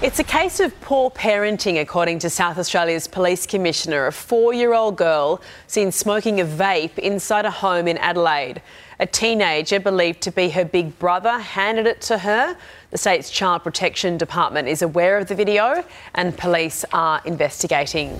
It's a case of poor parenting, according to South Australia's Police Commissioner. A four year old girl seen smoking a vape inside a home in Adelaide. A teenager believed to be her big brother handed it to her. The state's Child Protection Department is aware of the video and police are investigating.